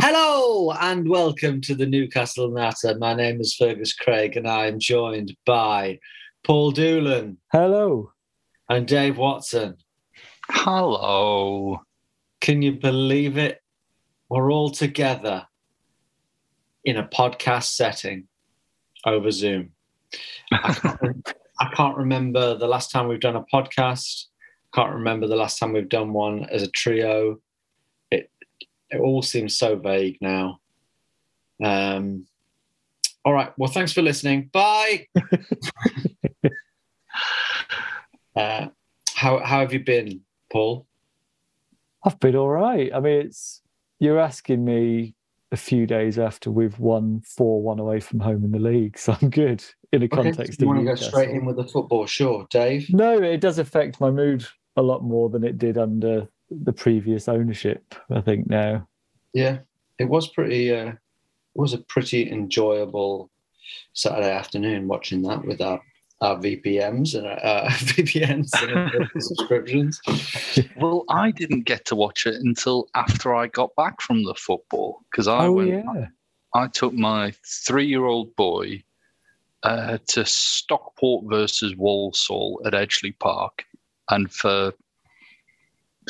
Hello and welcome to the Newcastle Natter. My name is Fergus Craig and I am joined by Paul Doolan Hello. and Dave Watson. Hello. Can you believe it? We're all together in a podcast setting over Zoom. I can't, I can't remember the last time we've done a podcast. Can't remember the last time we've done one as a trio. It all seems so vague now. Um, all right. Well, thanks for listening. Bye. uh, how how have you been, Paul? I've been all right. I mean, it's you're asking me a few days after we've won four one away from home in the league, so I'm good in the context Do you want to go straight in with the football, sure, Dave. No, it does affect my mood a lot more than it did under the previous ownership. I think now. Yeah, it was pretty. Uh, it was a pretty enjoyable Saturday afternoon watching that with our our VPNs and our, uh, VPNs and subscriptions. Well, I didn't get to watch it until after I got back from the football because I oh went. yeah. I took my three-year-old boy uh, to Stockport versus Walsall at Edgeley Park, and for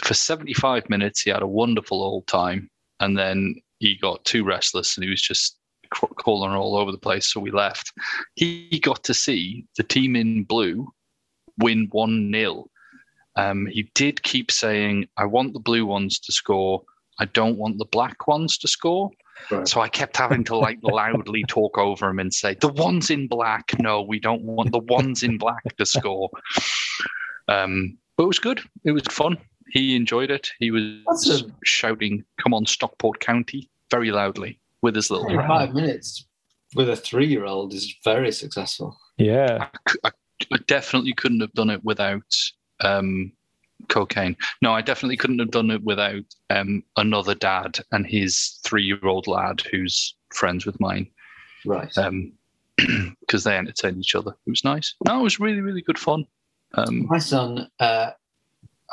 for 75 minutes he had a wonderful old time, and then he got too restless and he was just calling all over the place. So we left. He got to see the team in blue win one 0 um, he did keep saying, "I want the blue ones to score. I don't want the black ones to score." Right. So I kept having to like loudly talk over him and say, "The ones in black, no, we don't want the ones in black to score." Um, but it was good. It was fun. He enjoyed it. He was That's a- shouting, "Come on, Stockport County!" very loudly with his little. In five minutes with a three-year-old is very successful. Yeah. I definitely couldn't have done it without um, cocaine. No, I definitely couldn't have done it without um, another dad and his three-year-old lad who's friends with mine. Right. because they entertained each other. It was nice. No, it was really, really good fun. Um, My son uh,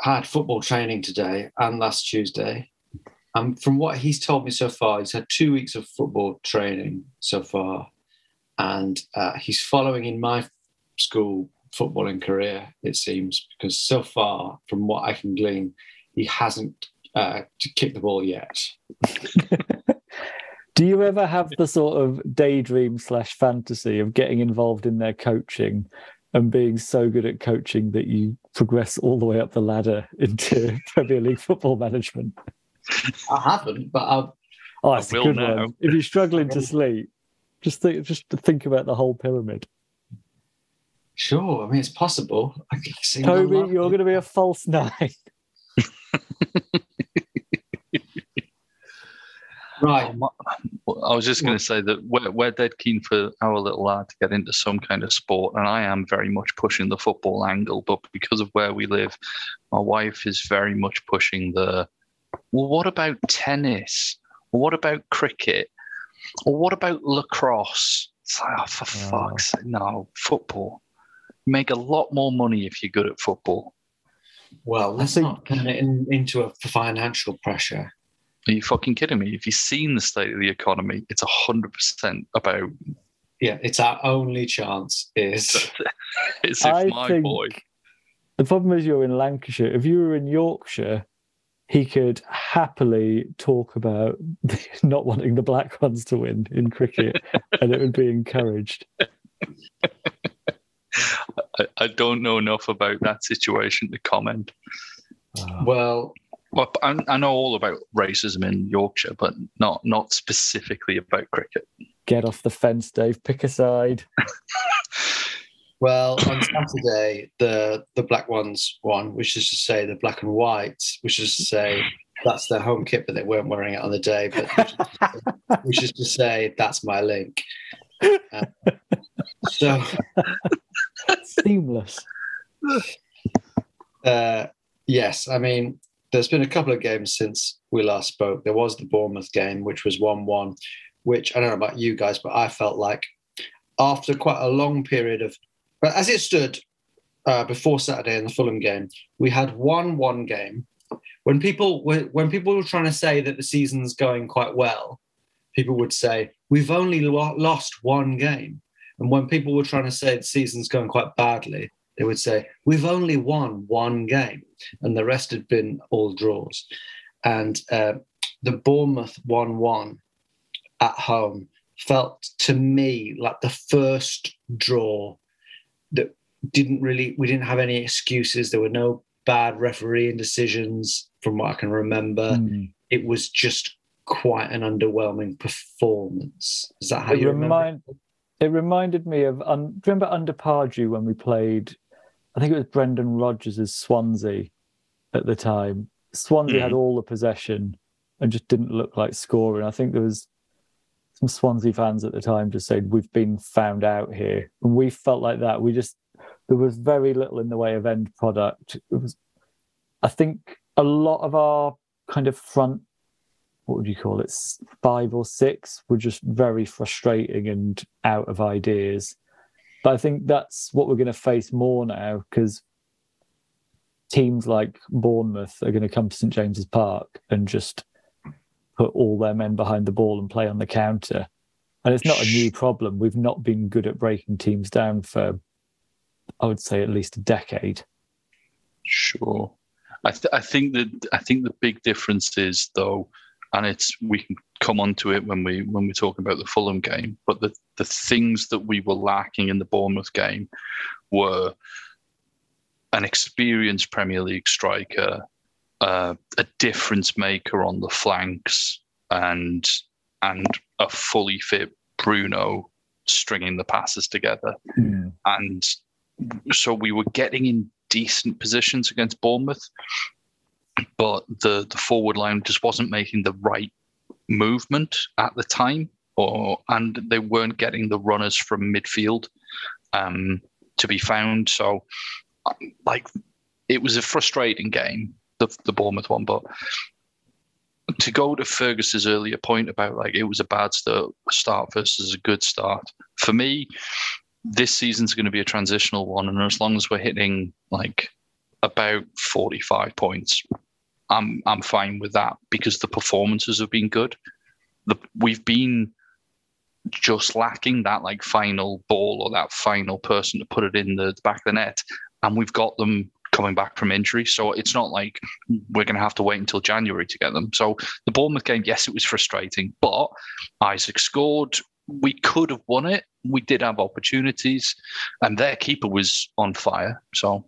had football training today and last Tuesday. And from what he's told me so far, he's had two weeks of football training so far. And uh, he's following in my school footballing career, it seems, because so far, from what I can glean, he hasn't uh, kicked the ball yet. Do you ever have the sort of daydream slash fantasy of getting involved in their coaching and being so good at coaching that you progress all the way up the ladder into Premier League football management? I haven't, but I've, Oh, it's a will good now. one. If you're struggling to sleep, just think, just think about the whole pyramid. sure. I mean, it's possible. I can see Toby, you're going to be a false nine. right. I was just going to say that we're, we're dead keen for our little lad to get into some kind of sport, and I am very much pushing the football angle. But because of where we live, my wife is very much pushing the. Well, what about tennis? Or what about cricket? Or what about lacrosse? It's like, oh, for fuck's sake, no, football. You make a lot more money if you're good at football. Well, let's not turn it in, into a financial pressure. Are you fucking kidding me? If you've seen the state of the economy, it's hundred percent about Yeah, it's our only chance is as if I my think boy. the problem is you're in Lancashire. If you were in Yorkshire, he could happily talk about not wanting the black ones to win in cricket, and it would be encouraged. I, I don't know enough about that situation to comment. Ah. well, Well, I, I know all about racism in Yorkshire, but not not specifically about cricket. Get off the fence, Dave. Pick a side. well. On Saturday, the the black ones won, which is to say the black and white, which is to say that's their home kit, but they weren't wearing it on the day. But which is, which is to say that's my link. Uh, so Seamless. Uh, yes, I mean, there's been a couple of games since we last spoke. There was the Bournemouth game, which was 1 1, which I don't know about you guys, but I felt like after quite a long period of, but as it stood uh, before Saturday in the Fulham game, we had one one game. When people were when people were trying to say that the season's going quite well, people would say we've only lo- lost one game, and when people were trying to say the season's going quite badly, they would say we've only won one game, and the rest had been all draws. And uh, the Bournemouth one-one at home felt to me like the first draw that didn't really we didn't have any excuses. There were no bad refereeing decisions from what I can remember. Mm. It was just quite an underwhelming performance. Is that how It, you remember? it reminded me of. Um, do you remember under Pardew when we played? I think it was Brendan Rodgers' Swansea at the time. Swansea had hmm. all the possession and just didn't look like scoring. I think there was some Swansea fans at the time just said, "We've been found out here," and we felt like that. We just there was very little in the way of end product. It was, I think, a lot of our kind of front what would you call it five or six were just very frustrating and out of ideas but i think that's what we're going to face more now because teams like bournemouth are going to come to st james's park and just put all their men behind the ball and play on the counter. And it's not a new problem. We've not been good at breaking teams down for i would say at least a decade. Sure. I, th- I think that I think the big difference is though, and it's we can come on to it when we when we talk about the Fulham game. But the the things that we were lacking in the Bournemouth game were an experienced Premier League striker, uh, a difference maker on the flanks, and and a fully fit Bruno stringing the passes together and so we were getting in decent positions against Bournemouth, but the the forward line just wasn't making the right movement at the time, or and they weren't getting the runners from midfield um, to be found. So, like, it was a frustrating game, the the Bournemouth one, but. To go to Fergus's earlier point about like it was a bad start, versus a good start. For me, this season's going to be a transitional one, and as long as we're hitting like about forty-five points, I'm I'm fine with that because the performances have been good. The, we've been just lacking that like final ball or that final person to put it in the, back of the net, and we've got them coming back from injury. So it's not like we're going to have to wait until January to get them. So the Bournemouth game, yes, it was frustrating, but Isak scored. We could have won it. We did have opportunities, and their keeper was on fire. So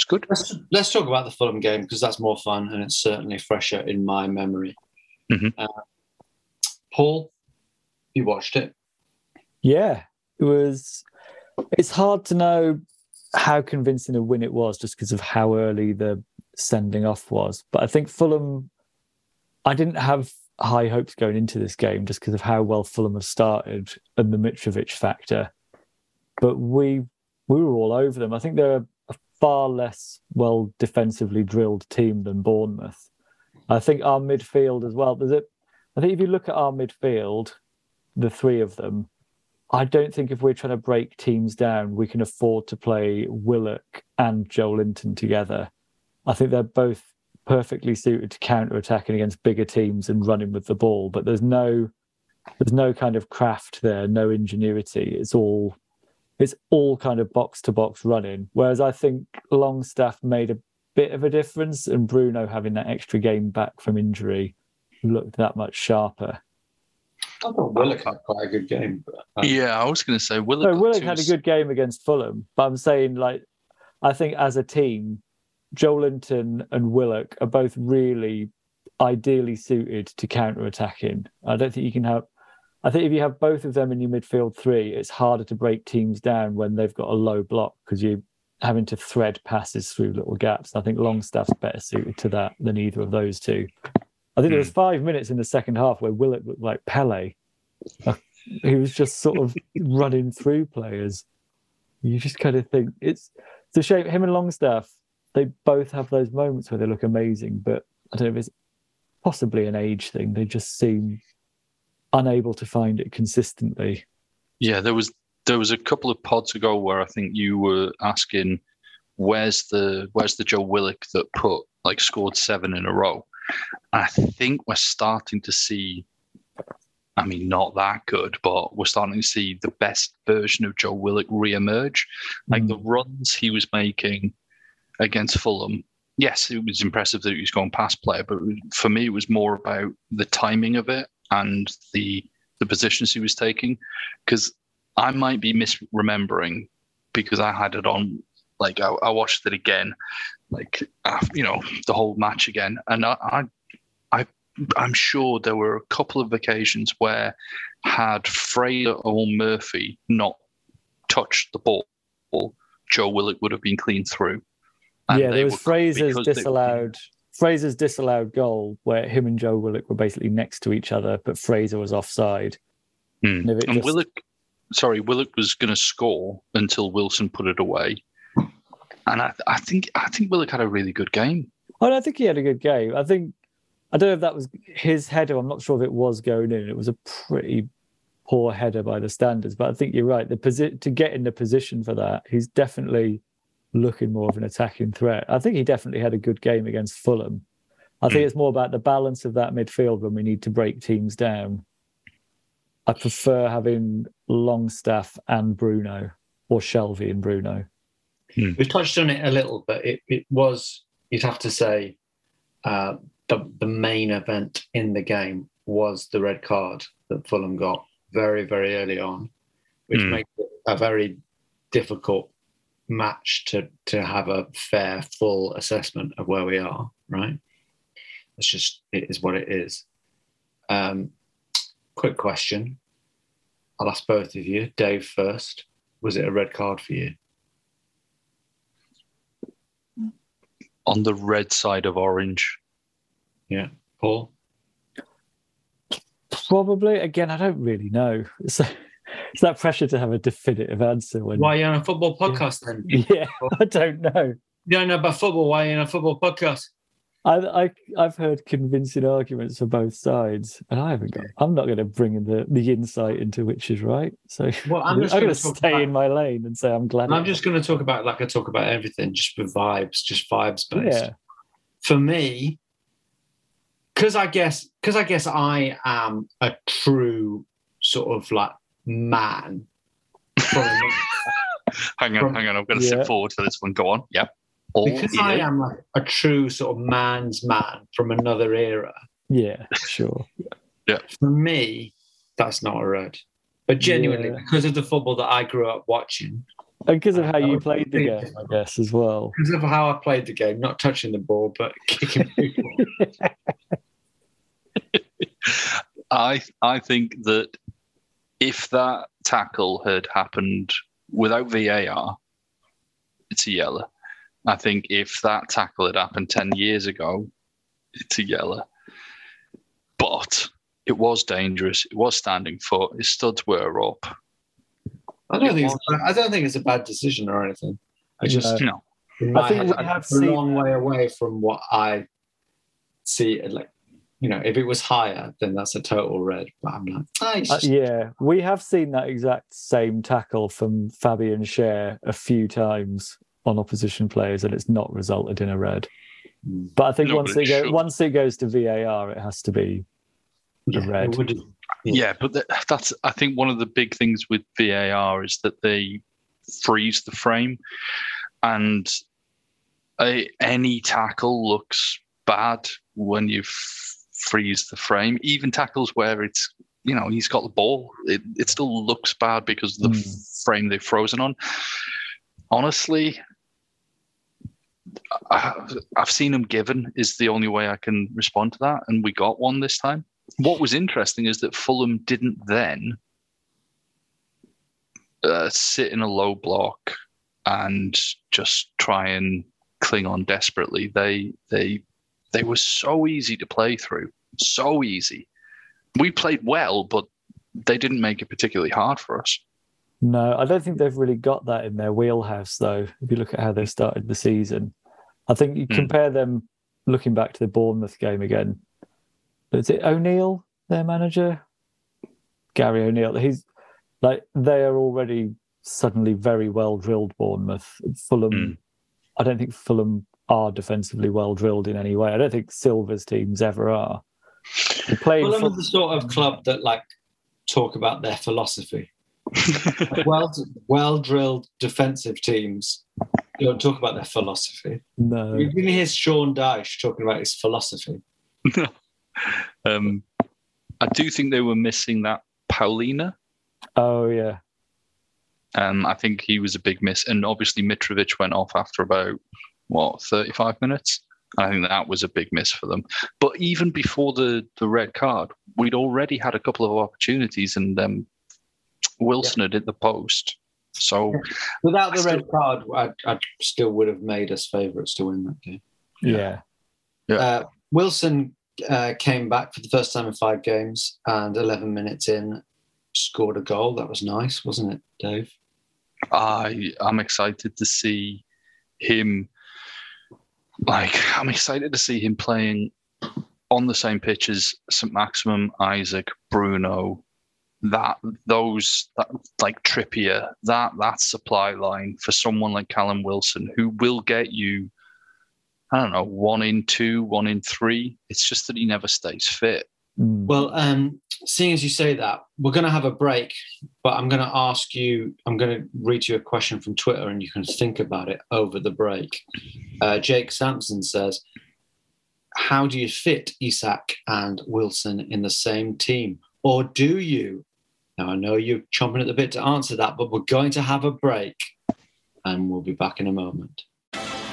it's good. Let's, let's talk about the Fulham game because that's more fun and it's certainly fresher in my memory. Mhm. Uh, Paul, you watched it. Yeah, it was. It's hard to know how convincing a win it was just because of how early the sending off was. But I think Fulham, I didn't have high hopes going into this game just because of how well Fulham have started and the Mitrovic factor. But we we were all over them. I think they're a far less well defensively drilled team than Bournemouth. I think our midfield as well. There's a, I think if you look at our midfield, the three of them, I don't think if we're trying to break teams down, we can afford to play Willock and Joelinton together. I think they're both perfectly suited to counter attacking against bigger teams and running with the ball, but there's no there's no kind of craft there, no ingenuity. It's all it's all kind of box to box running. Whereas I think Longstaff made a bit of a difference, and Bruno having that extra game back from injury looked that much sharper. I thought Willock had quite a good game. But, um, Yeah, I was going to say Willock. No, got Willock had a good game against Fulham, but I'm saying like I think as a team, Joelinton and Willock are both really ideally suited to counter attacking. I don't think you can have I think if you have both of them in your midfield three, it's harder to break teams down when they've got a low block because you're having to thread passes through little gaps. I think Longstaff's better suited to that than either of those two. I think there was five minutes in the second half where Willock looked like Pele. Uh, He was just sort of running through players. You just kind of think it's it's a shame. Him and Longstaff, they both have those moments where they look amazing, but I don't know if it's possibly an age thing. They just seem unable to find it consistently. Yeah, there was there was a couple of pods ago where I think you were asking where's the where's the Joe Willock that put like scored seven in a row. I think we're starting to see I mean not that good, but we're starting to see the best version of Joe Willock re-emerge. Like the hmm. runs he was making against Fulham. Yes, it was impressive that he was going past player, but for me it was more about the timing of it and the the positions he was taking. Because I might be misremembering because I had it on like I, I watched it again, like uh, you know the whole match again, and I, I, I, I'm sure there were a couple of occasions where had Fraser or Murphy not touched the ball, Joe Willock would have been clean through. Yeah, there was Fraser's disallowed Fraser's disallowed goal where him and Joe Willock were basically next to each other, but Fraser was offside. Hmm. And And just- Willock, sorry, Willock was going to score until Wilson put it away, and I, I think I think Willock had a really good game. I think he had a good game. I think I don't know if that was his header. I'm not sure if it was going in. It was a pretty poor header by the standards, but I think you're right. The posi- to get in the position for that, he's definitely looking more of an attacking threat. I think he definitely had a good game against Fulham. I think Mm. it's more about the balance of that midfield when we need to break teams down. I prefer having Longstaff and Bruno or Shelvey and Bruno. We've touched on it a little, but it, it was, you'd have to say, uh, the, the main event in the game was the red card that Fulham got very, very early on, which Hmm. makes it a very difficult match to, to have a fair, full assessment of where we are, right? It's just, it is what it is. Um, quick question. I'll ask both of you. Dave first. Was it a red card for you? On the red side of orange, Yeah. Paul? Probably. Again, I don't really know. It's, it's that pressure to have a definitive answer when. Why are you on a football podcast then? Yeah, I don't know. You don't know about football. Why are you on a football podcast? I, I I've heard convincing arguments for both sides, and I haven't got. I'm not going to bring in the the insight into which is right. So Well, I'm I'm, just going gonna stay about- in my lane and say I'm glad. I'm just going to talk about like I talk about everything, just with vibes, just vibes based. yeah. For me, because I guess because I guess I am a true sort of like man. Hang on, From- hang on. I'm going to Yeah. sit forward for this one. Go on. Yep. All because I ear. am like a true sort of man's man from another era. Yeah, sure. yeah. For me, that's not a red. But genuinely, Yeah. because of the football that I grew up watching, And because of uh, how you played the game, I guess as well. because of how I played the game, not touching the ball but kicking people. I I think that if that tackle had happened without VAR, it's a yellow. I think if that tackle had happened ten years ago, it's a yellow. But it was dangerous. It was standing foot. His studs were up. I don't think it's, I don't think it's a bad decision or anything. I just No. in my I think head, we I'm have a long way away from what I see. Like you know, if it was higher, then that's a total red. But I'm like, oh, he's Uh, yeah, we have seen that exact same tackle from Fabian Schär a few times on opposition players, and it's not resulted in a red. Mm. But I think No, once it it go, once it goes to VAR, it has to be yeah, red. would- Yeah, but th- that's I think one of the big things with VAR is that they freeze the frame, and a, any tackle looks bad when you freeze the frame. Even tackles where it's you know he's got the ball, it, it still looks bad because of the Mm. frame they've frozen on. Honestly. I- I've seen him given is the only way I can respond to that, and we got one this time what was interesting is that Fulham didn't then uh, sit in a low block and just try and cling on desperately. They they they were so easy to play through, so easy. We played well, but they didn't make it particularly hard for us. No, I don't think they've really got that in their wheelhouse, though. If you look at how they started the season, I think you Hmm. compare them. Looking back to the Bournemouth game again, is it O'Neill, their manager, Gary O'Neill? He's like they are already suddenly very well drilled. Bournemouth, Fulham. Hmm. I don't think Fulham are defensively well drilled in any way. I don't think Silva's teams ever are. They play in Fulham Ful- are the sort of club that like talk about their philosophy. well, well drilled defensive teams don't talk about their philosophy. no. You didn't hear Sean Dyche talking about his philosophy. um, I do think they were missing that Palhinha. Oh yeah. Um, I think he was a big miss, and obviously Mitrovic went off after about what thirty-five minutes. I think that was a big miss for them. But even before the the red card, we'd already had a couple of opportunities, and um, Wilson had hit the post. So Without the I red card, I, I still would have made us favourites to win that game. Yeah. Yeah. Uh, Wilson uh, came back for the first time in five games and 11 minutes in scored a goal. That was nice, wasn't it, Dave? I I'm excited to see him. Like I'm excited to see him playing on the same pitch as St Maximin, Isak, Bruno. That those that, like Trippier, that that supply line for someone like Callum Wilson, who will get you, I don't know, one in two, one in three. It's just that he never stays fit. Mm. Well, um, seeing as you say that, we're going to have a break, but I'm going to ask you, I'm going to read you a question from Twitter and you can think about it over the break. Uh, Jake Sampson says, How do you fit Isak and Wilson in the same team? Or do you? Now, I know you're chomping at the bit to answer that, but we're going to have a break and we'll be back in a moment.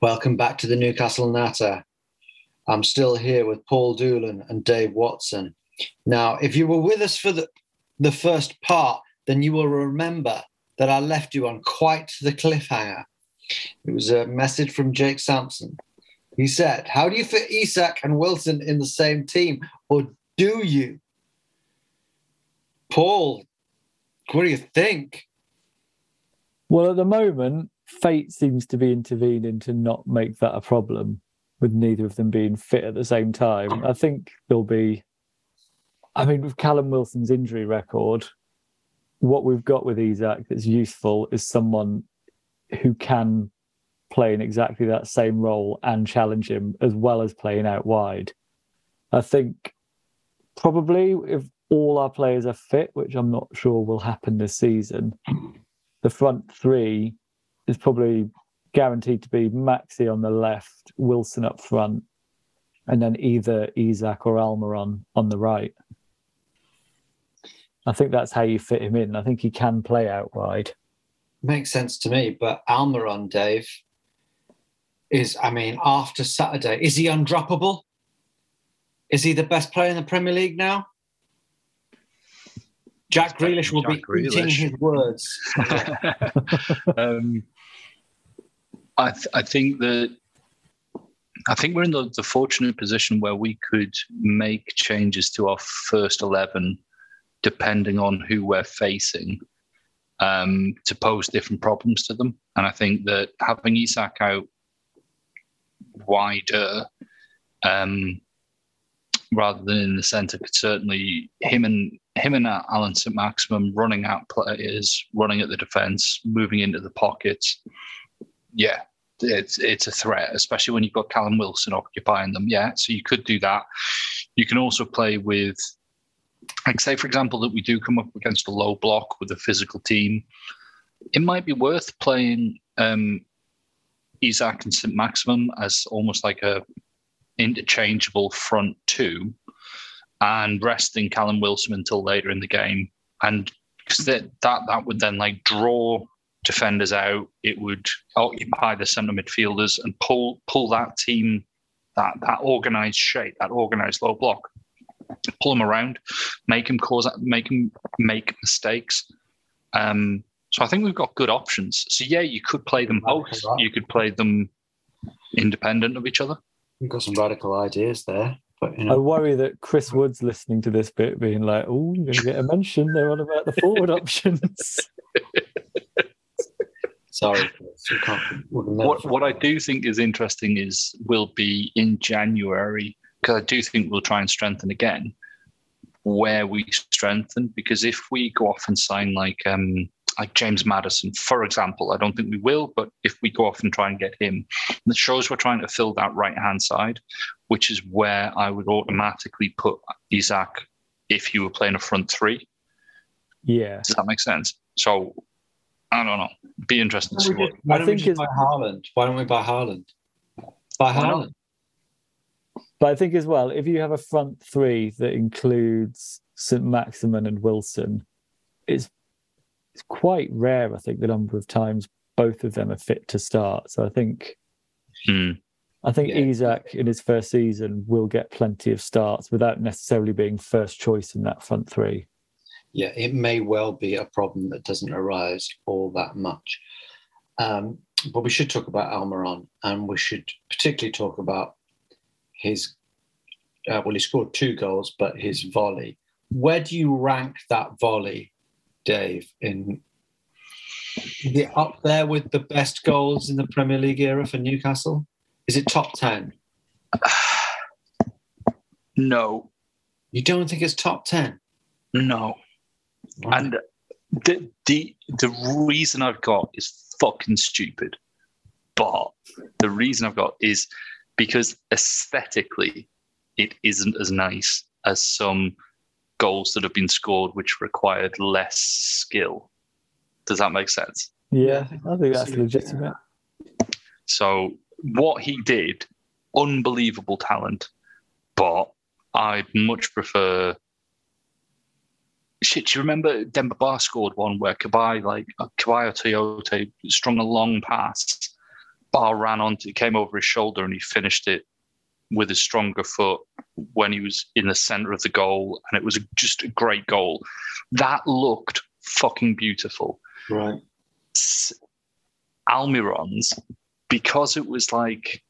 Welcome back to the Newcastle Natter. I'm still here with Paul Doolan and Dave Watson. Now, if you were with us for the, the first part, then you will remember that I left you on quite the cliffhanger. It was a message from Jake Sampson. He said, How do you fit Isak and Wilson in the same team? Or do you? Paul, what do you think? Well, at the moment, fate seems to be intervening to not make that a problem with neither of them being fit at the same time. I think there'll be, I mean, with Callum Wilson's injury record, what we've got with Isak that's useful is someone who can play in exactly that same role and challenge him as well as playing out wide. I think probably if all our players are fit, which I'm not sure will happen this season, the front three is probably guaranteed to be Maxi on the left, Wilson up front, and then either Isak or Almiron on the right. I think that's how you fit him in. I think he can play out wide. makes sense to me. But Almiron, Dave, is I mean, after Saturday, is he undroppable? Is he the best player in the Premier League now? Jack Grealish will Jack be eating his words. um, I, th- I think that I think we're in the, the fortunate position where we could make changes to our first eleven depending on who we're facing um, to pose different problems to them. And I think that having Isak out wider um, rather than in the centre could certainly him and him and Alan St Maximin running out players, running at the defence, moving into the pockets. Yeah, it's it's a threat, especially when you've got Callum Wilson occupying them. Yeah, so you could do that. You can also play with, like, say for example, that we do come up against a low block with a physical team. It might be worth playing um, Isak and St Maximin as almost like a interchangeable front two, and resting Callum Wilson until later in the game, and because that that that would then like draw defenders out. It would occupy the centre midfielders and pull pull that team, that that organised shape, that organised low block, pull them around, make them cause, make them make mistakes. Um, so I think we've got good options. So yeah, you could play them both. You could play them independent of each other. You've got some radical ideas there, but you I worry that Chris Wood's listening to this bit, being like, "Oh, you're going to get a mention. They're on about the forward options." Sorry, Chris, we can't. we can never- What what I do think is interesting is will be in January because I do think we'll try and strengthen again where we strengthen because if we go off and sign like um like James Maddison, for example, I don't think we will, but if we go off and try and get him, that shows we're trying to fill that right hand side, which is where I would automatically put Isak if you were playing a front three. yeah, Does that make sense? So I don't know. Be interesting to Why see what why I don't we think just it's- buy Haaland? Why don't we buy Haaland? Buy Why not? Haaland. but I think as well, if you have a front three that includes St Maximin and Wilson, it's it's quite rare. I think the number of times both of them are fit to start. So I think Hmm. I think Yeah. Isak in his first season will get plenty of starts without necessarily being first choice in that front three. Yeah, it may well be a problem that doesn't arise all that much. Um, but we should talk about Almiron, and we should particularly talk about his. Uh, well, he scored two goals, but his volley. Where do you rank that volley, Dave? In the up there with the best goals in the Premier League era for Newcastle? Is it top ten? No, You don't think it's top ten? no. And the the the reason I've got is fucking stupid. But the reason I've got is because aesthetically it isn't as nice as some goals that have been scored which required less skill. Does that make sense? Yeah, Yeah, I think that's legitimate. So what he did, unbelievable talent, but I'd much prefer. Shit, do you remember Demba Ba scored one where Cabaye, like uh, Cabaye or Tioté, strung a long pass. Ba ran onto, it came over his shoulder, and he finished it with his stronger foot when he was in the center of the goal, and it was just a great goal. That looked fucking beautiful. Right. Almiron's because it was like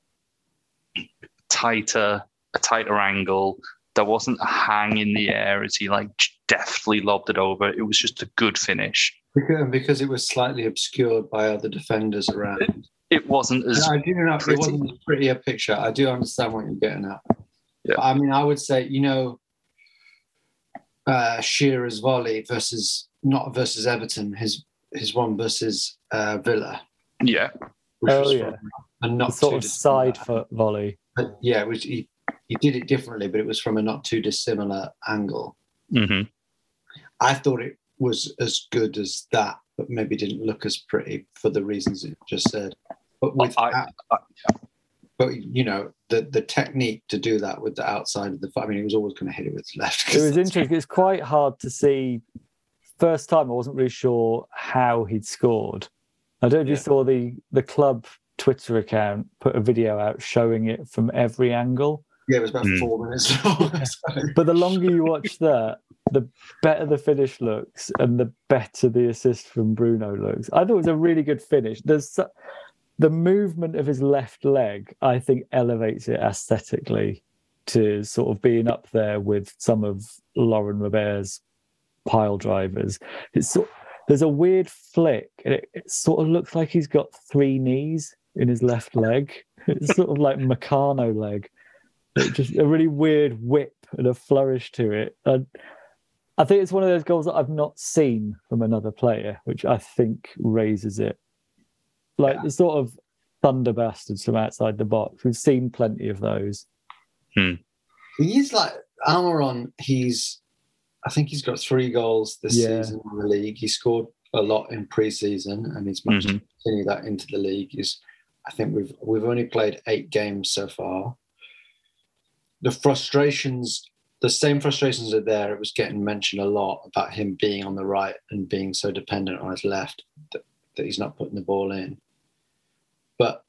tighter, a tighter angle. There wasn't a hang in the air as he like deftly lobbed it over. It was just a good finish. Because, and because it was slightly obscured by other defenders around. It wasn't as I do know pretty. it wasn't a prettier picture. I do understand what you're getting at. Yeah. But, I mean, I would say, you know, uh, Shearer's volley versus not versus Everton, his his one versus uh, Villa, yeah. which Oh, yeah. from a not sort too of side foot volley. But yeah, which he he did it differently, but it was from a not too dissimilar angle. hmm I thought it was as good as that, but maybe didn't look as pretty for the reasons it just said. But with I- I- but you know the the technique to do that with the outside of the foot. I mean, he was always going to hit it with his left. 'cause It was interesting. It's quite hard to see. First time, I wasn't really sure how he'd scored, I don't know if you saw the the club Twitter account put a video out showing it from every angle. Yeah, it was about Hmm. four minutes long. But the longer you watch that, the better the finish looks and the better the assist from Bruno looks. I thought it was a really good finish. There's the movement of his left leg, I think, elevates it aesthetically to sort of being up there with some of Laurent Robert's pile drivers. It's sort, there's a weird flick, and it, it sort of looks like he's got three knees in his left leg. It's sort of like Meccano leg. It just a really weird whip and a flourish to it. And I think it's one of those goals that I've not seen from another player, which I think raises it. Like Yeah. the sort of thunder bastards from outside the box. We've seen plenty of those. Hmm. He's like Almiron. He's, I think he's got three goals this Yeah. season in the league. He scored a lot in pre-season, and he's managed to mm-hmm. continue that into the league. Is I think we've we've only played eight games so far. The frustrations, the same frustrations are there. It was getting mentioned a lot about him being on the right and being so dependent on his left that, that he's not putting the ball in. But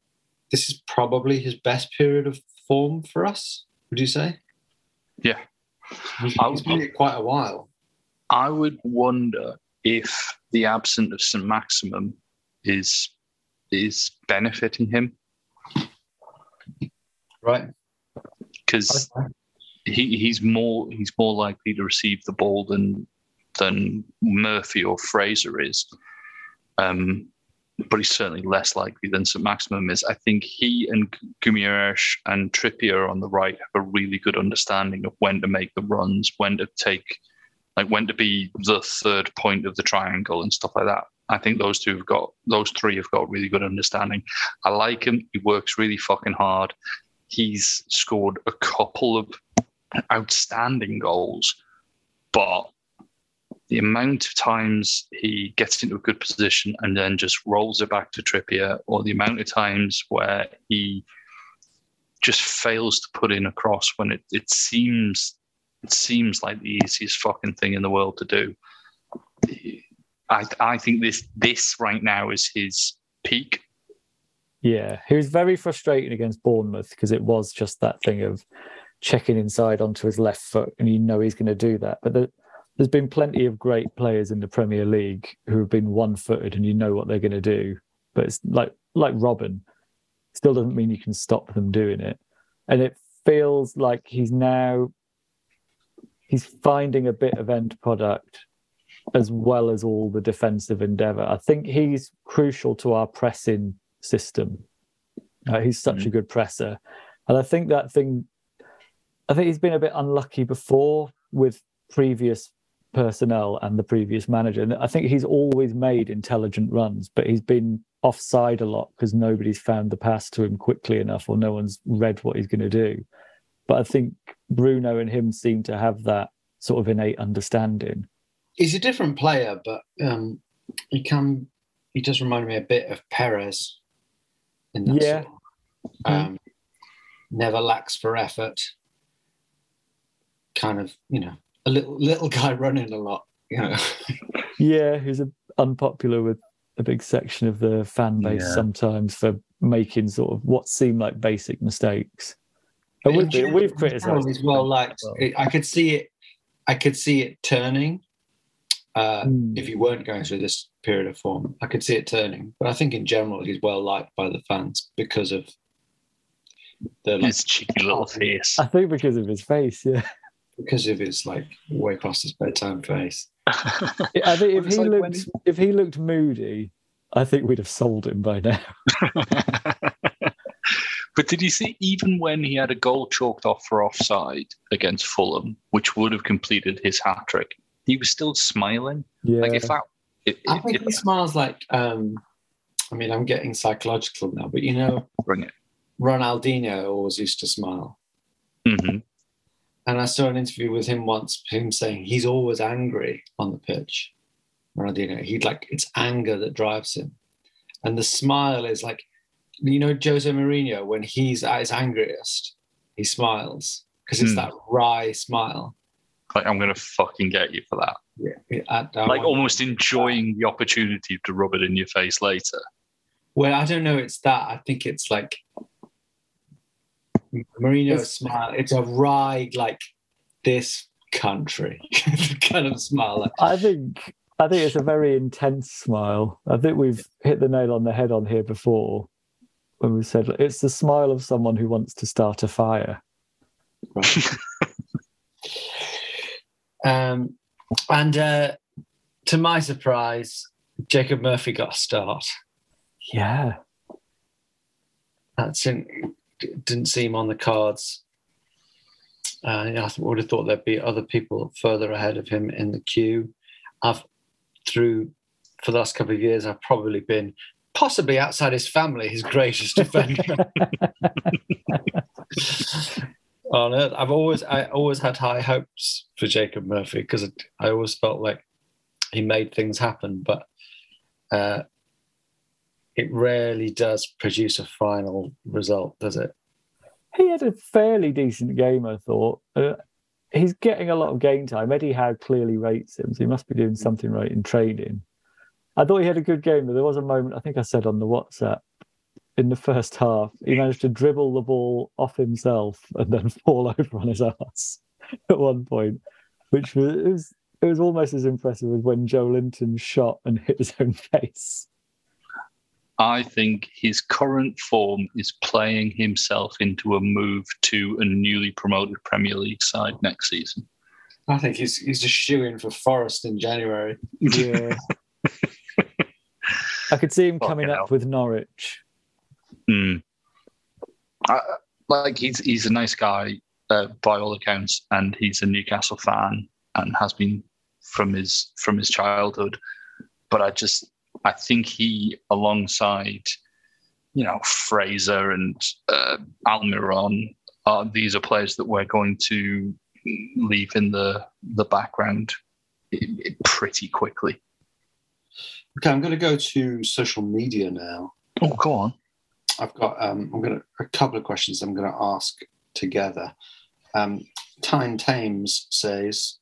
this is probably his best period of form for us. Would you say? Yeah. He's, I he's would- been here quite a while. I would wonder if the absence of St. Maximin is is benefiting him Right. because he, he's more he's more likely to receive the ball than than Murphy or Fraser is. Um, but he's certainly less likely than St. Maximin is. I think he and Guimaraes and Trippier on the right have a really good understanding of when to make the runs, when to take, like when to be the third point of the triangle and stuff like that. I think those two have got, those three have got really good understanding. I like him. He works really fucking hard. He's scored a couple of outstanding goals, but the amount of times he gets into a good position and then just rolls it back to Trippier, or the amount of times where he just fails to put in a cross when it, it seems it seems like the easiest fucking thing in the world to do. I I think this this right now is his peak. Yeah, he was very frustrating against Bournemouth because it was just that thing of checking inside onto his left foot, and you know he's going to do that. But the, there's been plenty of great players in the Premier League who have been one-footed, and you know what they're going to do. But it's like like Robben, still doesn't mean you can stop them doing it. And it feels like he's now he's finding a bit of end product as well as all the defensive endeavour. I think he's crucial to our pressing system. Uh, he's such a good presser, and I think that thing. I think he's been a bit unlucky before with previous personnel and the previous manager. And I think he's always made intelligent runs, but he's been offside a lot because nobody's found the pass to him quickly enough, or no one's read what he's going to do. But I think Bruno and him seem to have that sort of innate understanding. He's a different player, but um, he can. He does remind me a bit of Perez. In that Yeah. sort of, um, never lacks for effort. Kind of, you know, a little little guy running a lot. You know, Yeah, who's a, unpopular with a big section of the fan base Yeah. sometimes for making sort of what seem like basic mistakes. And we've, been- we've criticised He's him well for as well. It- I could see it. I could see it turning. Uh, Hmm. If he weren't going through this period of form, I could see it turning. But I think in general, he's well liked by the fans because of the like, His cheeky little face. I think because of his face, yeah. Because of his like way past his bedtime face. I think if he like when looked if he looked moody, I think we'd have sold him by now. but did you see, even when he had a goal chalked off for offside against Fulham, which would have completed his hat trick, he was still smiling. Yeah. Like if that, it, I it, think it- he smiles like. um I mean, I'm getting psychological now, but you know, bring it. Ronaldinho always used to smile. Mhm. And I saw an interview with him once, him saying he's always angry on the pitch. Ronaldinho, he'd like it's anger that drives him, and the smile is like, you know, Jose Mourinho when he's at his angriest, he smiles because it's Hmm. that wry smile. Like I'm gonna fucking get you for that. Yeah, I- I like almost enjoying the opportunity to rub it in your face later. Well, I don't know. It's that. I think it's like It's- smile. It's a ride like this country kind of smile. I think I think it's a very intense smile. I think we've hit the nail on the head on here before when we said it's the smile of someone who wants to start a fire. um, and uh, to my surprise, Jacob Murphy got a start. Yeah. That's in, didn't seem on the cards. Uh, I would have thought there'd be other people further ahead of him in the queue. I've through for the last couple of years, I've probably been possibly outside his family his greatest defender on earth. I've always I always had high hopes for Jacob Murphy because I always felt like he made things happen, but uh, it rarely does produce a final result, does it? He had a fairly decent game, I thought. Uh, he's getting a lot of game time. Eddie Howe clearly rates him, so he must be doing something right in training. I thought he had a good game, but there was a moment, I think I said on the WhatsApp, in the first half, he managed to dribble the ball off himself and then fall over on his ass at one point, which was it was, it was almost as impressive as when Joelinton shot and hit his own face. I think his current form is playing himself into a move to a newly promoted Premier League side next season. I think he's he's just shooing for Forest in January. Yeah. I could see him Fucking coming hell. up with Norwich. Hmm. I, like he's he's a nice guy uh, by all accounts, and he's a Newcastle fan and has been from his from his childhood. But I just I think he, alongside you know Fraser and uh, Almiron, are these are players that we're going to leave in the the background pretty quickly. Okay, I'm going to go to social media now. Oh, go on. I've got um, I'm going to a couple of questions I'm going to ask together. Um, Tyne Thames says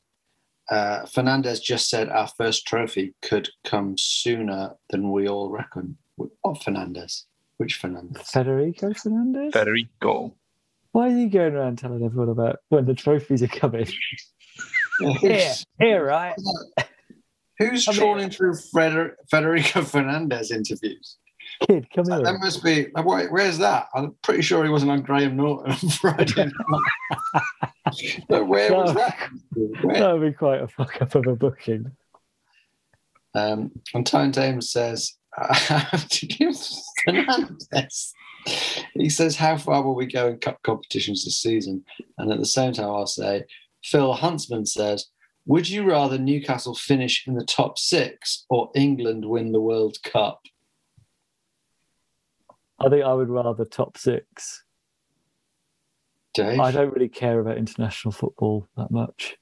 uh, Fernandez just said our first trophy could come sooner than we all reckon. What Fernandez? Which Fernandez? Federico Fernandez? Federico. Why is he going around telling everyone about when the trophies are coming? Here, Who's, here, right? who's I mean- trawling through Feder- Federico Fernandez interviews? Kid, come here. That must be. uh, Where's that? I'm pretty sure he wasn't on Graham Norton on Friday night. but where was that? Where? That would be quite a fuck up of a booking. Um, and Tyne James says, I have to give Fernandez. He says, How far will we go in cup competitions this season? And at the same time, I'll say, Phil Huntsman says, Would you rather Newcastle finish in the top six or England win the World Cup? I think I would rather top six. Dave? I don't really care about international football that much.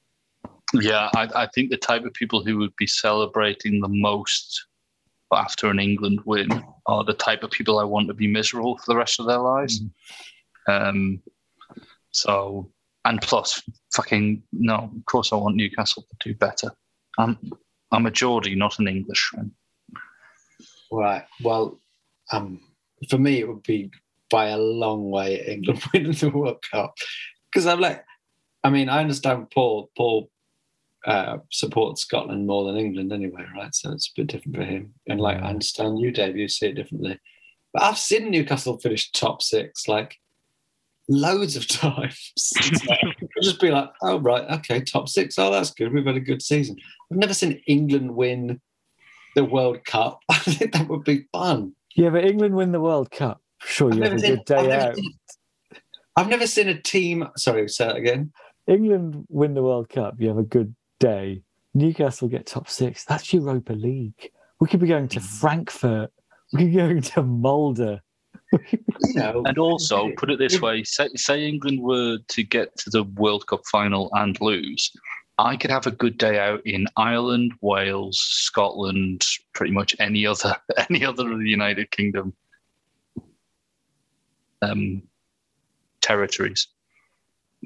Yeah, I, I think the type of people who would be celebrating the most after an England win are the type of people I want to be miserable for the rest of their lives. Um, so, and plus, fucking no, of course I want Newcastle to do better. I'm I'm a Geordie, not an Englishman. Right. Well, um, for me, it would be by a long way England winning the World Cup because I'm like, I mean, I understand Paul. Paul uh, supports Scotland more than England anyway, right? So it's a bit different for him. And like, I understand you, Dave. You see it differently. But I've seen Newcastle finish top six like loads of times. Just be like, oh right, okay, top six. Oh, that's good. We've had a good season. I've never seen England win the World Cup. I think that would be fun. Yeah, but England win the World Cup. Sure, I've you have a seen- good day I've out. seen- I've never seen a team. Sorry, say that again. England win the World Cup. You have a good day. Newcastle get top six. That's Europa League. We could be going to mm. Frankfurt. We could be going to Mulder. You know, And also, put it this way: say, say England were to get to the World Cup final and lose, I could have a good day out in Ireland, Wales, Scotland, pretty much any other any other of the United Kingdom um, territories.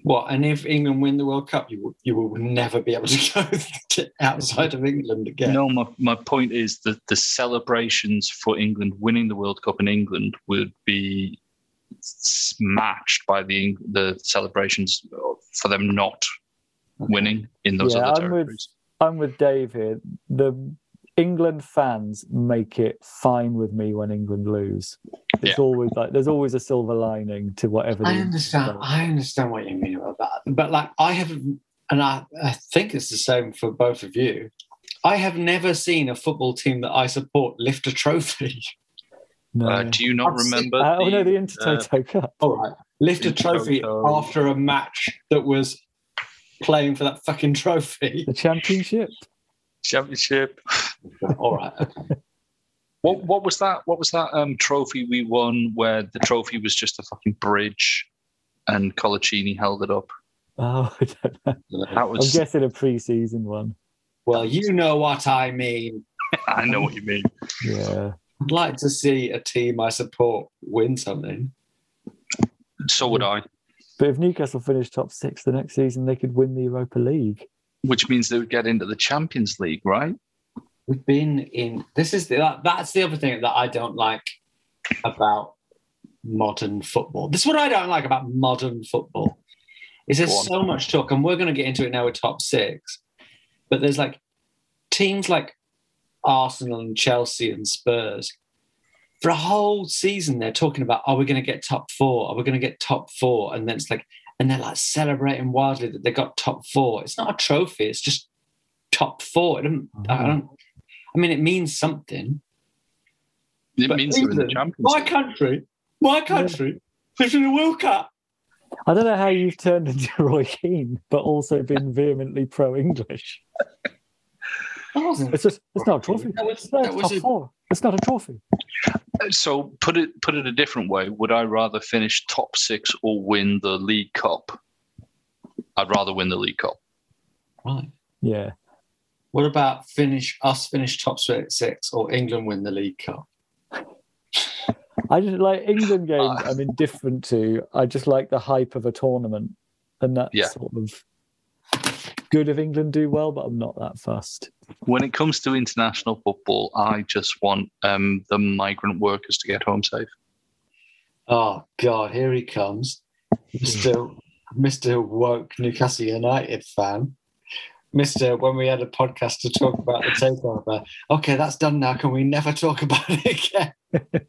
What? And if England win the World Cup, you will, you will never be able to go to outside of England again. No, my, my point is that the celebrations for England winning the World Cup in England would be matched by the the celebrations for them not winning in those Yeah, other I'm with- I'm with Dave here. The England fans make it fine with me when England lose. It's Yeah. always like there's always a silver lining to whatever. I understand. I understand what you mean about that. But like, I have, and I, I think it's the same for both of you. I have never seen a football team that I support lift a trophy. No. Uh, do you not I've seen- remember? Uh, oh no, the uh, Intertoto Cup. All right, lift a trophy after a match that was playing for that fucking trophy. The championship. championship? All right, okay. What what was that? What was that um, trophy we won where the trophy was just a fucking bridge, and Coloccini held it up? Oh, I don't know. That was. I'm was. guessing a pre-season one. Well, you know what I mean. I know what you mean. Yeah. I'd like to see a team I support win something. So would I. But if Newcastle finished top six the next season, they could win the Europa League. Which means they would get into the Champions League, right? We've been in. This is the that, that's the other thing that I don't like about modern football. This is what I don't like about modern football. Is there's so much talk, and we're going to get into it now with top six. But there's like teams like Arsenal and Chelsea and Spurs. For a whole season, they're talking about, are we going to get top four? Are we going to get top four? And then it's like, and they're like celebrating wildly that they got top four. It's not a trophy. It's just top four. It doesn't, I mm-hmm. don't. I mean, it means something. It But means they're in the England, Champions My country, my country, is in the World Cup. I don't know how you've turned into Roy Keane, but also been vehemently pro-English. That wasn't. It's just it's not a trophy. That was- It's that was top a- four. It's not a trophy. So put it put it a different way. Would I rather finish top six or win the League Cup? I'd rather win the League Cup. Right. Yeah. What about finish us finish top six or England win the League Cup? I just like England games. Uh, I'm indifferent to. I just like the hype of a tournament, and that Yeah. sort of good if England do well. But I'm not that fussed. When it comes to international football, I just want um, the migrant workers to get home safe. Oh God, here he comes, Mister Mister woke Newcastle United fan. Mister, when we had a podcast to talk about the takeover, okay, that's done now. Can we never talk about it again?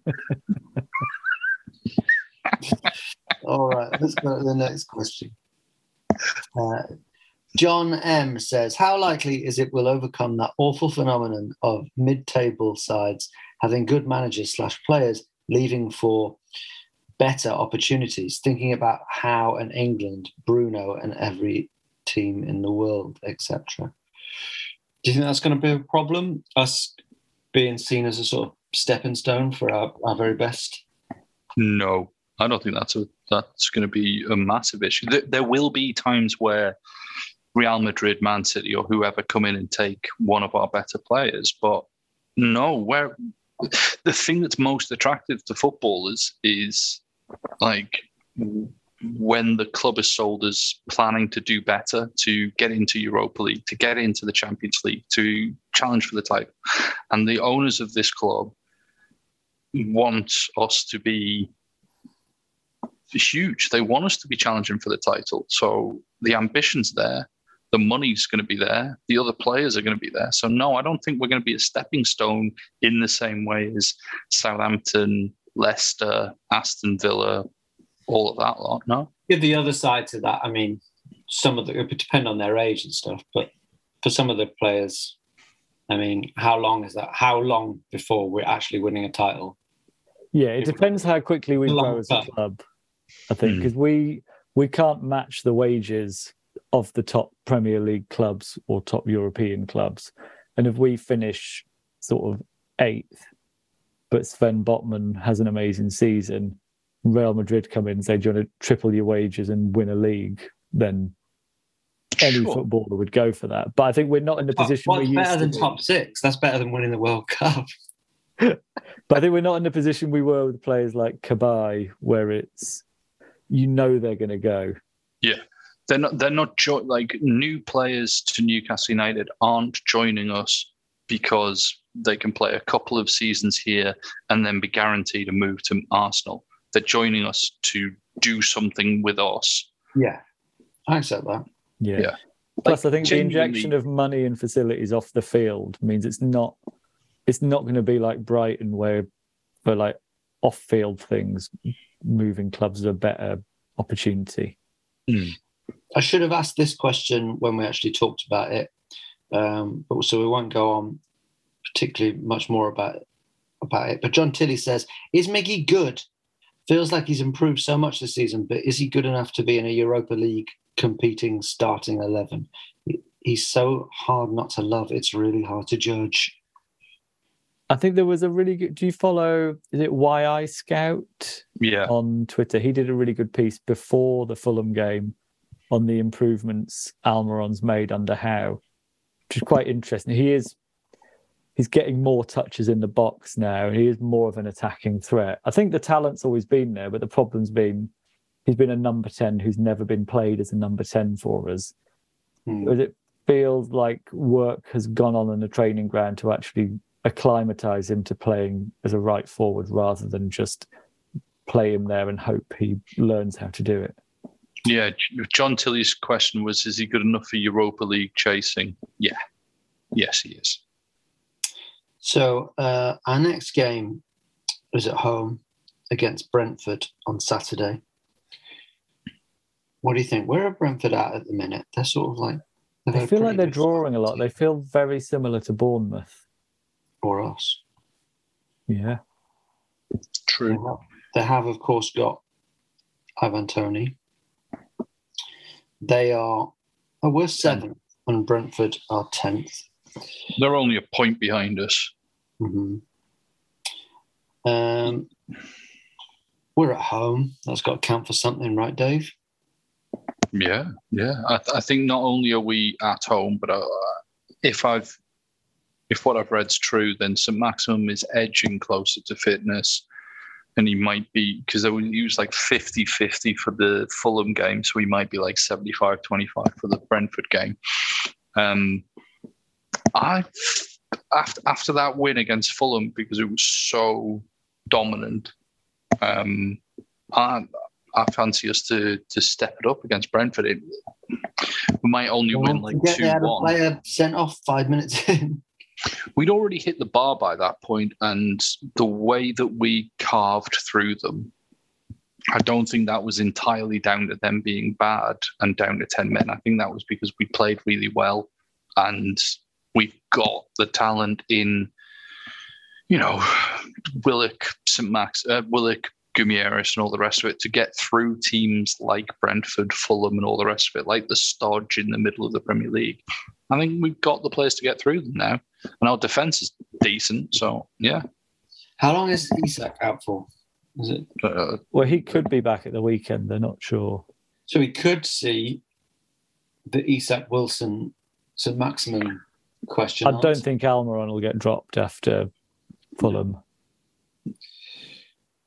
All right, let's go to the next question. Uh, John M says, "How likely is it we'll overcome that awful phenomenon of mid-table sides having good managers slash players leaving for better opportunities? Thinking about how an England, Bruno, and every team in the world, etc. Do you think that's going to be a problem? Us being seen as a sort of stepping stone for our, our very best? No, I don't think that's a that's going to be a massive issue. There, there will be times where Real Madrid, Man City, or whoever come in and take one of our better players, but no, where the thing that's most attractive to footballers is like when the club is sold as planning to do better, to get into Europa League, to get into the Champions League, to challenge for the title. And the owners of this club want us to be huge. They want us to be challenging for the title. So the ambition's there. The money's going to be there. The other players are going to be there. So no, I don't think we're going to be a stepping stone in the same way as Southampton, Leicester, Aston Villa, all of that lot. No. Yeah, the other side to that. I mean, some of the it would depend on their age and stuff, but for some of the players, I mean, how long is that? How long before we're actually winning a title? Yeah, it depends how quickly we grow as a club. I think Mm. because we we can't match the wages of the top Premier League clubs or top European clubs, and if we finish sort of eighth, but Sven Botman has an amazing season, Real Madrid come in and say, "Do you want to triple your wages and win a league?" Then any Sure. footballer would go for that. But I think we're not in the position What's we used better to than be. top six? That's better than winning the World Cup. But I think we're not in the position we were with players like Cabaye, where it's you know they're going to go. They're not they're not jo- like new players to Newcastle United aren't joining us because they can play a couple of seasons here and then be guaranteed a move to Arsenal. They're joining us to do something with us. Yeah, I accept that. Yeah. Yeah. Plus, Like, I think the injection of money and facilities off the field means it's not it's not going to be like Brighton, where for like off-field things, moving clubs are a better opportunity. Hmm. I should have asked this question when we actually talked about it, um, but so we won't go on particularly much more about about it. But John Tilley says, "Is Miggy good? Feels like he's improved so much this season, but is he good enough to be in a Europa League competing starting eleven? He's so hard not to love. It's really hard to judge." I think there was a really good. Do you follow? Is it YI Scout Yeah. on Twitter? He did a really good piece before the Fulham game on the improvements Almiron's made under Howe, which is quite interesting. He is he's getting more touches in the box now, and he is more of an attacking threat. I think the talent's always been there, but the problem's been he's been a number ten who's never been played as a number ten for us. Hmm. But it feels like work has gone on in the training ground to actually acclimatize him to playing as a right forward rather than just play him there and hope he learns how to do it. Yeah. John Tilley's question was Is he good enough for Europa League chasing? Yeah. Yes, he is. So uh, our next game is at home against Brentford on Saturday. What do you think? Where are Brentford at at the minute? They're sort of like. they've I had a feel like they're drawing a lot. They feel very similar to Bournemouth. or us. Yeah. They True. have, they have, of course, got Ivan Toney. They are. Oh, we're seventh, and Brentford are tenth. They're only a point behind us. hmm Um, we're at home. That's got to count for something, right, Dave? Yeah, yeah. I, th- I think not only are we at home, but uh, if I've if what I've read's true, then St Maximin is edging closer to fitness, and he might be because they would use like 50-50 for the Fulham game, so he might be like 75-25 for the Brentford game. Um, I after after that win against Fulham because it was so dominant. Um, I I fancy us to to step it up against Brentford. It, we might only win like two they had a one. player sent off five minutes in. We'd already hit the bar by that point, and the way that we carved through them, I don't think that was entirely down to them being bad and down to ten men. I think that was because we played really well, and we've got the talent in, you know, Willock, St Max, uh, Willock, Guimarães, and all the rest of it to get through teams like Brentford, Fulham, and all the rest of it, like the Stodge in the middle of the Premier League. I think we've got the players to get through them now, and our defense is decent. So yeah, How long is Isak out for? Is it uh, Well, he could be back at the weekend. They're not sure. so we could see the Isak Wilson St Maximin question. I don't answered. think Almiron will get dropped after Fulham.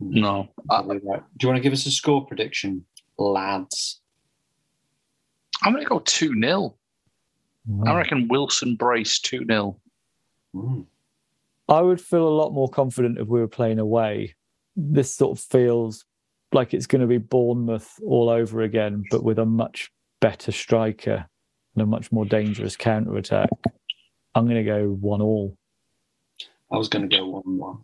No. I, right. Do you want to give us a score prediction, lads? I'm going to go two 0 I reckon Wilson brace two 0 Mm. I would feel a lot more confident if we were playing away. This sort of feels like it's going to be Bournemouth all over again, but with a much better striker and a much more dangerous counter attack. I'm going to go one all. I was going to go one-one.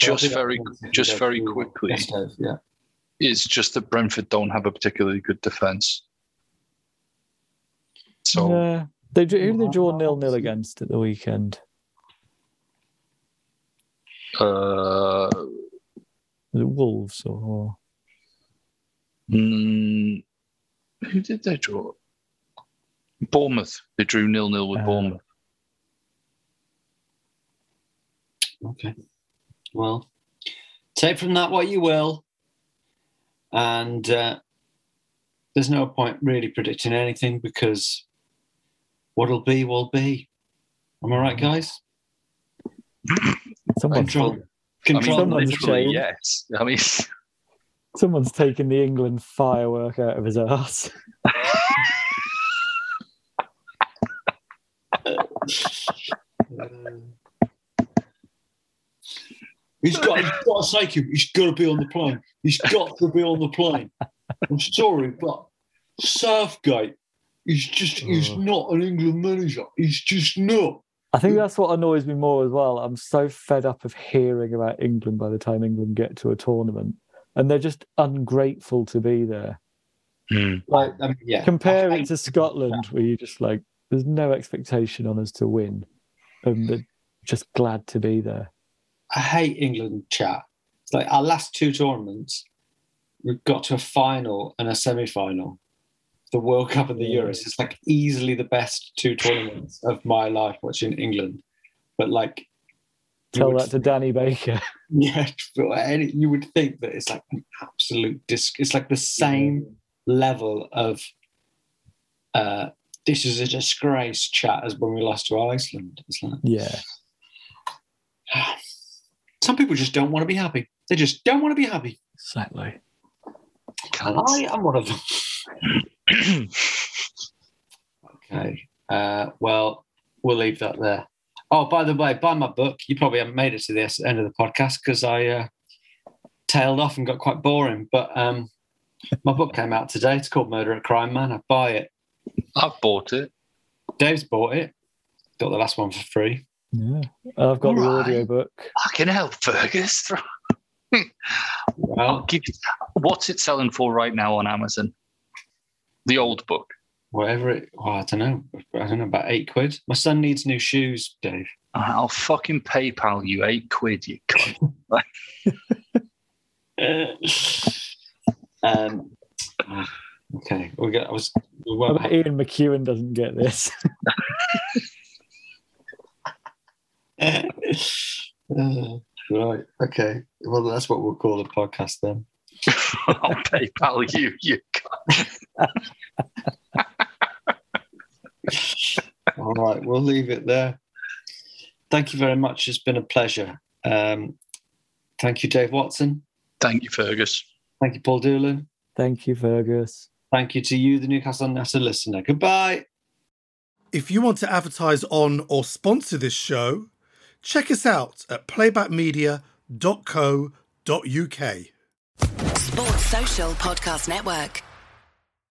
Just very, just very quickly, Yes, yeah. is just that Brentford don't have a particularly good defense. So yeah, they drew, who did they draw nil nil against at the weekend? uh, Was it Wolves or mm, who did they draw? Bournemouth. They drew nil nil with Uh, Bournemouth. Okay. Well, take from that what you will. And uh, there's no point really predicting anything because what'll be will be. Am I right, guys? someone? Control. I mean, Someone's literally, yes. I mean, Someone's taken the England firework out of his ass. He's got, he's got to take him. He's got to be on the plane. He's got to be on the plane. I'm sorry, but Southgate, he's just, he's Oh. not an England manager. He's just not. I think that's what annoys me more as well. I'm so fed up of hearing about England by the time England get to a tournament, and they're just ungrateful to be there. Hmm. Like I mean, yeah. compare I it to Scotland, where you just like there's no expectation on us to win, and they're just glad to be there. I hate England chat. It's like our last two tournaments, we got to a final and a semi final. The World Cup and the Euros. It's like easily the best two tournaments of my life watching England. But like, Tell that to Danny Baker. Yeah, but any, you would think that it's like an absolute disc. It's like the same level of uh, this is a disgrace chat as when we lost to Iceland. It's like Yeah, some people just don't want to be happy. They just don't want to be happy. exactly. And I am one of them. okay. Uh, well, we'll leave that there. Oh, by the way, buy my book. You probably haven't made it to the end of the podcast because I uh, tailed off and got quite boring. But um, my book came out today. It's called Murder at Crime Man. I buy it. I've bought it. Dave's bought it. Got the last one for free. Yeah, I've got the Alright. audio book. I can help, Fergus. Well, give what's it selling for right now on Amazon? The old book. whatever it. Oh, I don't know. I don't know about eight quid. My son needs new shoes, Dave. I'll fucking PayPal you eight quid, you cunt. um, okay, we got. I was. We I won't Ian McEwan doesn't get this. Uh, right. Okay. Well, that's what we'll call the podcast then. I'll PayPal you, you cunt. All right. We'll leave it there. Thank you very much. It's been a pleasure. Um, thank you, Dave Watson. Thank you, Fergus. Thank you, Paul Doolan. Thank you, Fergus. Thank you to you, the Newcastle United listener. Goodbye. If you want to advertise on or sponsor this show, check us out at playbackmedia.co.uk. Sports Social Podcast Network.